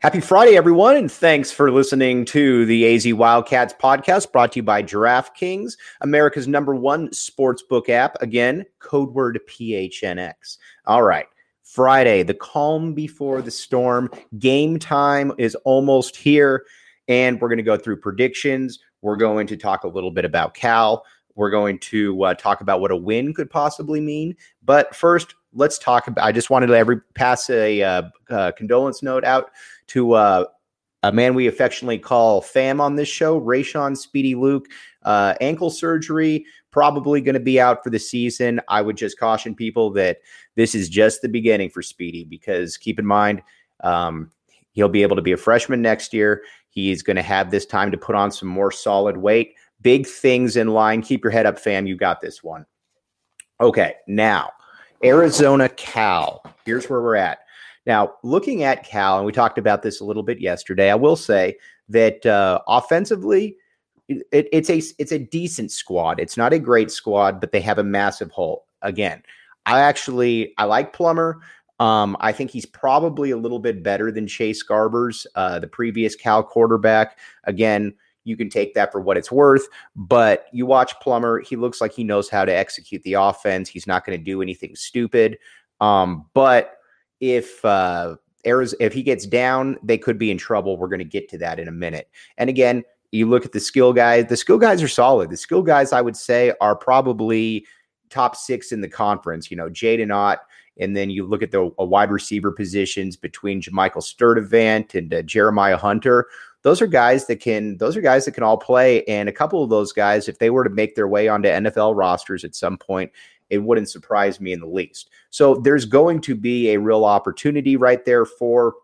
Happy Friday, everyone, and thanks for listening to the AZ Wildcats podcast brought to you by DraftKings, America's number one sportsbook app. Again, code word PHNX. All right. Friday, the calm before the storm. Game time is almost here, and we're going to go through predictions. We're going to talk a little bit about Cal. We're going to uh, talk about what a win could possibly mean. But first, let's talk about. I just wanted to every pass a uh, uh, condolence note out to uh, a man we affectionately call Fam on this show, Rayshon Speedy Luke. Uh, ankle surgery, probably going to be out for the season. I would just caution people that this is just the beginning for Speedy because keep in mind, um, he'll be able to be a freshman next year. He's going to have this time to put on some more solid weight. Big things in line. Keep your head up, fam. You got this one. Okay, now Arizona Cal. Here's where we're at. Now, looking at Cal, and we talked about this a little bit yesterday, I will say that uh, offensively, it, it's a it's a decent squad. It's not a great squad, but they have a massive hole. Again, I actually I like Plummer. Um, I think he's probably a little bit better than Chase Garbers, uh, the previous Cal quarterback. Again, you can take that for what it's worth, but you watch Plummer, he looks like he knows how to execute the offense. He's not going to do anything stupid. Um, but if uh, if he gets down, they could be in trouble. We're going to get to that in a minute. And again, you look at the skill guys. The skill guys are solid. The skill guys, I would say, are probably top six in the conference. You know, Jaydn Ott, and then you look at the wide receiver positions between J.Michael Sturdivant and uh, Jeremiah Hunter. Those are guys that can. Those are guys that can all play. And a couple of those guys, if they were to make their way onto NFL rosters at some point, it wouldn't surprise me in the least. So there's going to be a real opportunity right there for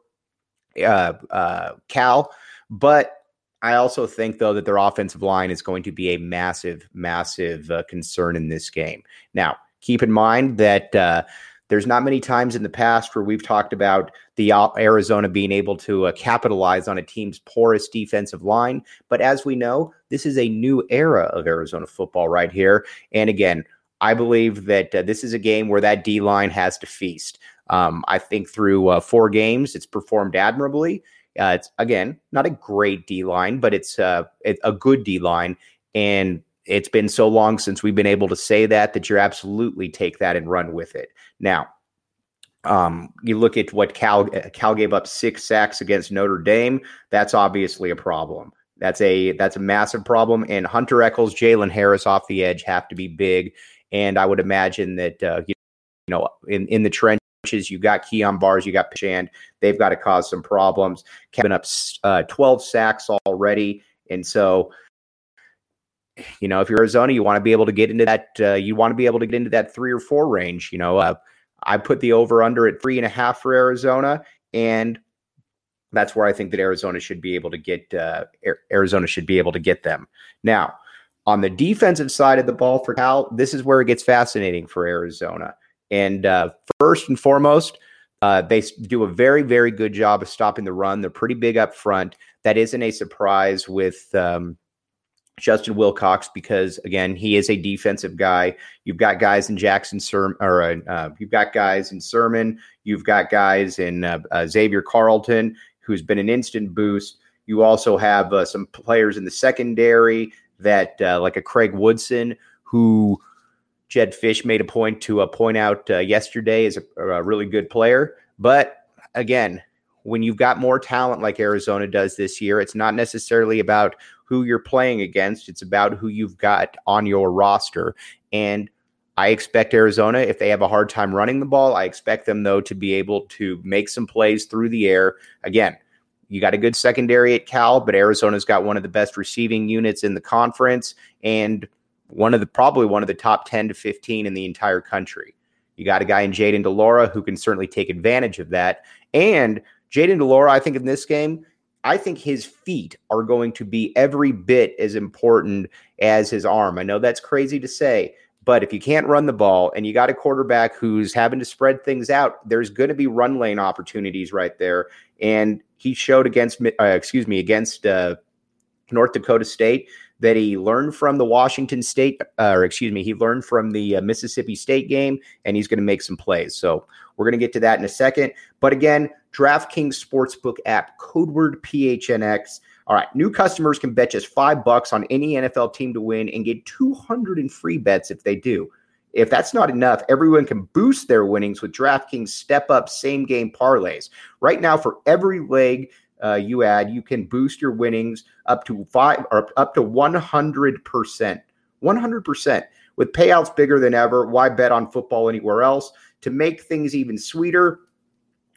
uh, uh, Cal, but I also think though that their offensive line is going to be a massive, massive uh, concern in this game. Now, keep in mind that uh, there's not many times in the past where we've talked about the Arizona being able to uh, capitalize on a team's porous defensive line. But as we know, this is a new era of Arizona football right here. And again, I believe that uh, this is a game where that D line has to feast. Um, I think through uh, four games, it's performed admirably. Uh, it's again not a great D line, but it's uh, a good D line, and it's been so long since we've been able to say that that you're absolutely take that and run with it. Now, um, you look at what Cal Cal gave up six sacks against Notre Dame. That's obviously a problem. That's a that's a massive problem. And Hunter Echols, Jalen Harris off the edge have to be big. And I would imagine that uh, you know in in the trenches you got Kyon Barrs, you got Paris Shand. They've got to cause some problems. Kevin up uh, 12 sacks already, and so you know if you're Arizona, you want to be able to get into that. Uh, you want to be able to get into that three or four range. You know, uh, I put the over under at three and a half for Arizona, and that's where I think that Arizona should be able to get. Uh, Arizona should be able to get them now. On the defensive side of the ball for Cal, this is where it gets fascinating for Arizona. And uh, first and foremost, uh, they do a very, very good job of stopping the run. They're pretty big up front. That isn't a surprise with um, Justin Wilcox because, again, he is a defensive guy. You've got guys in Jackson Sirmon, or uh, you've got guys in Sirmon. You've got guys in uh, uh, Xavier Carlton, who's been an instant boost. You also have uh, some players in the secondary that uh, like a Craig Woodson, who Jedd Fisch made a point to uh, point out uh, yesterday is a, a, really good player. But again, when you've got more talent like Arizona does this year, it's not necessarily about who you're playing against, it's about who you've got on your roster. And I expect Arizona, if they have a hard time running the ball, I expect them, though, to be able to make some plays through the air. Again, you got a good secondary at Cal, but Arizona's got one of the best receiving units in the conference and one of the probably one of the top 10 to 15 in the entire country. You got a guy in Jayden de Laura who can certainly take advantage of that. And Jayden de Laura, I think in this game, I think his feet are going to be every bit as important as his arm. I know that's crazy to say, but if you can't run the ball and you got a quarterback who's having to spread things out, there's going to be run lane opportunities right there. And he showed against, uh, excuse me, against uh, North Dakota State that he learned from the Washington State, uh, or excuse me, he learned from the uh, Mississippi State game, and he's going to make some plays. So we're going to get to that in a second. But again, DraftKings Sportsbook app, code word PHNX. All right, new customers can bet just five bucks on any NFL team to win and get 200 in free bets if they do. If that's not enough, everyone can boost their winnings with DraftKings step up same game parlays. Right now, for every leg uh, you add, you can boost your winnings up to five or up to 100%. 100%. With payouts bigger than ever, why bet on football anywhere else? To make things even sweeter,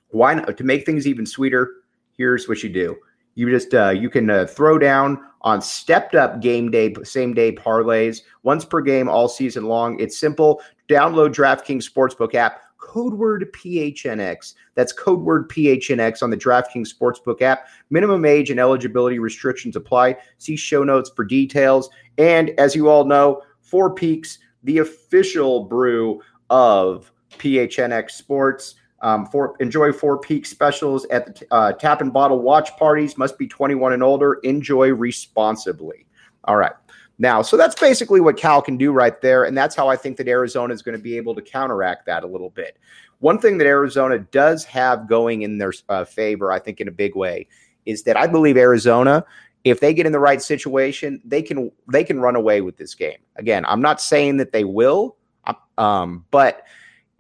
why not? To make things even sweeter, here's what you do. You just uh, you can uh, throw down on stepped up game day same day parlays once per game all season long. It's simple. Download DraftKings Sportsbook app code word PHNX. That's code word PHNX on the DraftKings Sportsbook app. Minimum age and eligibility restrictions apply. See show notes for details. And as you all know, Four Peaks, the official brew of PHNX Sports. Um, for enjoy Four Peaks specials at the uh, tap and bottle watch parties. Must be 21 and older. Enjoy responsibly. All right. Now, so that's basically what Cal can do right there. And that's how I think that Arizona is going to be able to counteract that a little bit. One thing that Arizona does have going in their uh, favor, I think, in a big way, is that I believe Arizona, if they get in the right situation, they can they can run away with this game. Again, I'm not saying that they will, um, but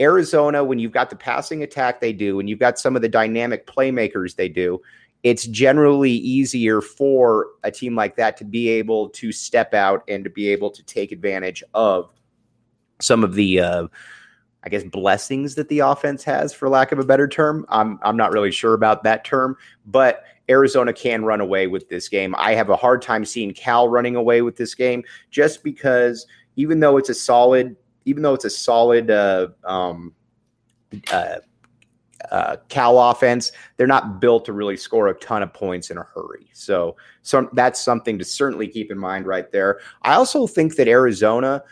Arizona, when you've got the passing attack they do, and you've got some of the dynamic playmakers they do, it's generally easier for a team like that to be able to step out and to be able to take advantage of some of the uh, I guess blessings that the offense has, for lack of a better term. I'm I'm not really sure about that term, but Arizona can run away with this game. I have a hard time seeing Cal running away with this game, just because even though it's a solid, even though it's a solid uh, um, uh, uh, Cal offense, they're not built to really score a ton of points in a hurry. So, so that's something to certainly keep in mind right there. I also think that Arizona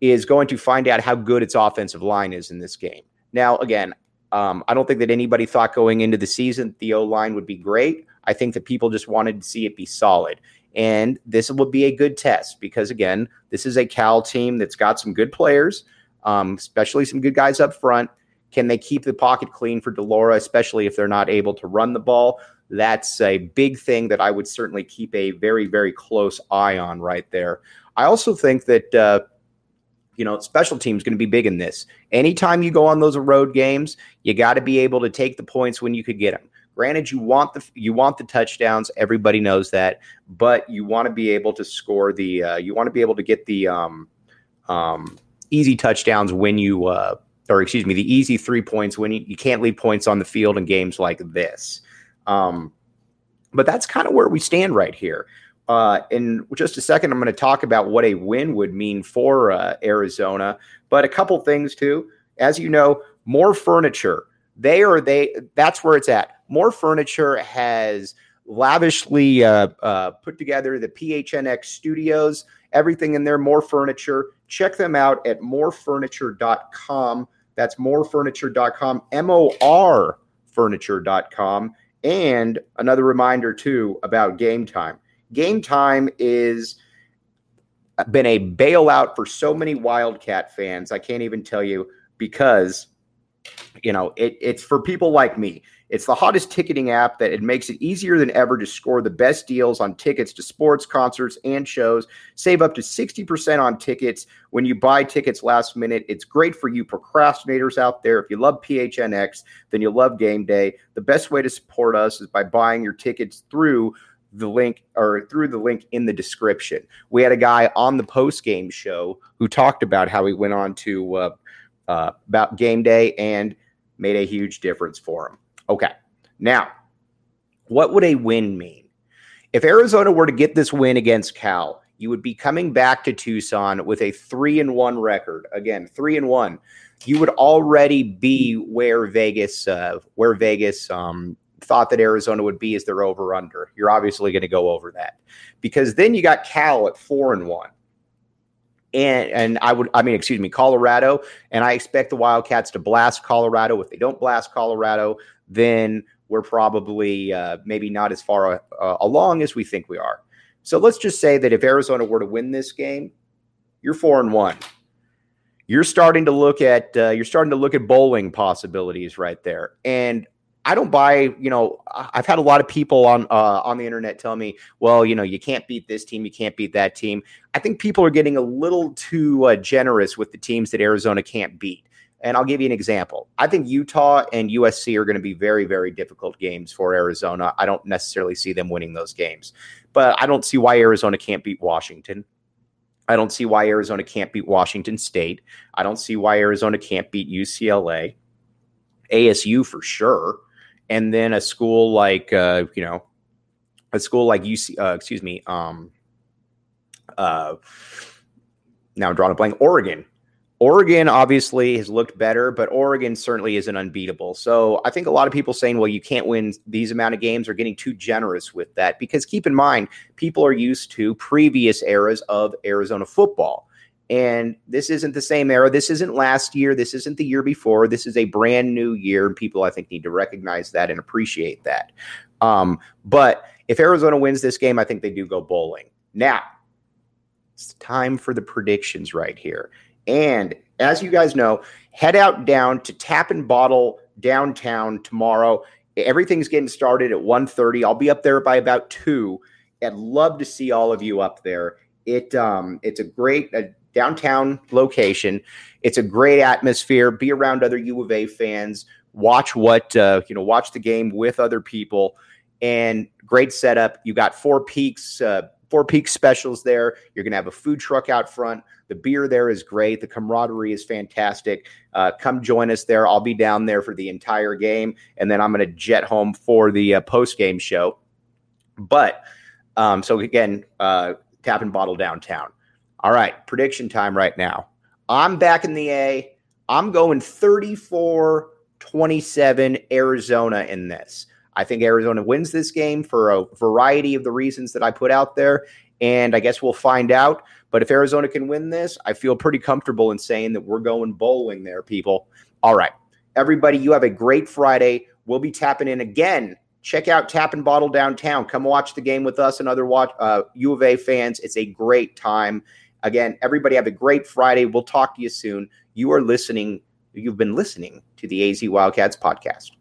is going to find out how good its offensive line is in this game. Now, again, um, I don't think that anybody thought going into the season the O line would be great. I think that people just wanted to see it be solid. And this will be a good test because, again, this is a Cal team that's got some good players, um, especially some good guys up front. Can they keep the pocket clean for de Laura, especially if they're not able to run the ball? That's a big thing that I would certainly keep a very, very close eye on right there. I also think that, uh, you know, special teams going to be big in this. Anytime you go on those road games, you got to be able to take the points when you could get them. Granted, you want the you want the touchdowns. Everybody knows that, but you want to be able to score the. Uh, you want to be able to get the um, um, easy touchdowns when you uh, or excuse me, the easy three points when you, you can't leave points on the field in games like this. Um, but that's kind of where we stand right here. Uh, in just a second, I'm going to talk about what a win would mean for uh, Arizona. But a couple things too. As you know, MOR Furniture. They are they. That's where it's at. MOR Furniture has lavishly uh, uh, put together the PHNX studios. Everything in there. MOR Furniture. Check them out at morfurniture.com. That's morfurniture.com, M O R furniture.com. And another reminder, too, about game time. Gametime is uh, been a bailout for so many Wildcat fans. I can't even tell you because, you know, it, it's for people like me. It's the hottest ticketing app that it makes it easier than ever to score the best deals on tickets to sports, concerts, and shows. Save up to 60% on tickets when you buy tickets last minute. It's great for you procrastinators out there. If you love PHNX, then you love game day. The best way to support us is by buying your tickets through the link or through the link in the description. We had a guy on the post game show who talked about how he went on to uh, uh, about game day and made a huge difference for him. Okay. Now, what would a win mean? If Arizona were to get this win against Cal, you would be coming back to Tucson with a three and one record. Again, three and one. You would already be where Vegas, uh, where Vegas um, thought that Arizona would be as their over under. You're obviously going to go over that because then you got Cal at four and one. And and I would I mean excuse me Colorado and I expect the Wildcats to blast Colorado. If they don't blast Colorado, then we're probably uh, maybe not as far uh, along as we think we are. So let's just say that if Arizona were to win this game, you're four and one. You're starting to look at uh, you're starting to look at bowling possibilities right there, and I don't buy. You know, I've had a lot of people on uh, on the internet tell me, well, you know, you can't beat this team, you can't beat that team. I think people are getting a little too uh, generous with the teams that Arizona can't beat. And I'll give you an example. I think Utah and USC are going to be very, very difficult games for Arizona. I don't necessarily see them winning those games, but I don't see why Arizona can't beat Washington. I don't see why Arizona can't beat Washington State. I don't see why Arizona can't beat UCLA, ASU for sure, and then a school like uh, you know, a school like UC. Uh, excuse me. Um, uh, now I'm drawing a blank. Oregon. Oregon obviously has looked better, but Oregon certainly isn't unbeatable. So I think a lot of people saying, well, you can't win these amount of games are getting too generous with that because keep in mind, people are used to previous eras of Arizona football. And this isn't the same era. This isn't last year. This isn't the year before. This is a brand new year. And people, I think, need to recognize that and appreciate that. Um, but if Arizona wins this game, I think they do go bowling. Now, it's time for the predictions right here. And as you guys know, head out down to Tap and Bottle downtown tomorrow. Everything's getting started at 1.30. I'll be up there by about 2. I'd love to see all of you up there. It um it's a great downtown location. It's a great atmosphere. Be around other U of A fans. Watch what uh, you know. Watch the game with other people, and great setup. You got Four Peaks uh, Four Peaks specials there. You're going to have a food truck out front. The beer there is great. The camaraderie is fantastic. Uh, come join us there. I'll be down there for the entire game, and then I'm going to jet home for the uh, post game show. But um, so again, uh, tap and bottle downtown. All right, prediction time right now. I'm back in the A. I'm going 34 27 Arizona in this. I think Arizona wins this game for a variety of the reasons that I put out there. And I guess we'll find out. But if Arizona can win this, I feel pretty comfortable in saying that we're going bowling there, people. All right. Everybody, you have a great Friday. We'll be tapping in again. Check out Tap and Bottle downtown. Come watch the game with us and other watch, uh, U of A fans. It's a great time. Again, everybody have a great Friday. We'll talk to you soon. You are listening. You've been listening to the AZ Wildcats podcast.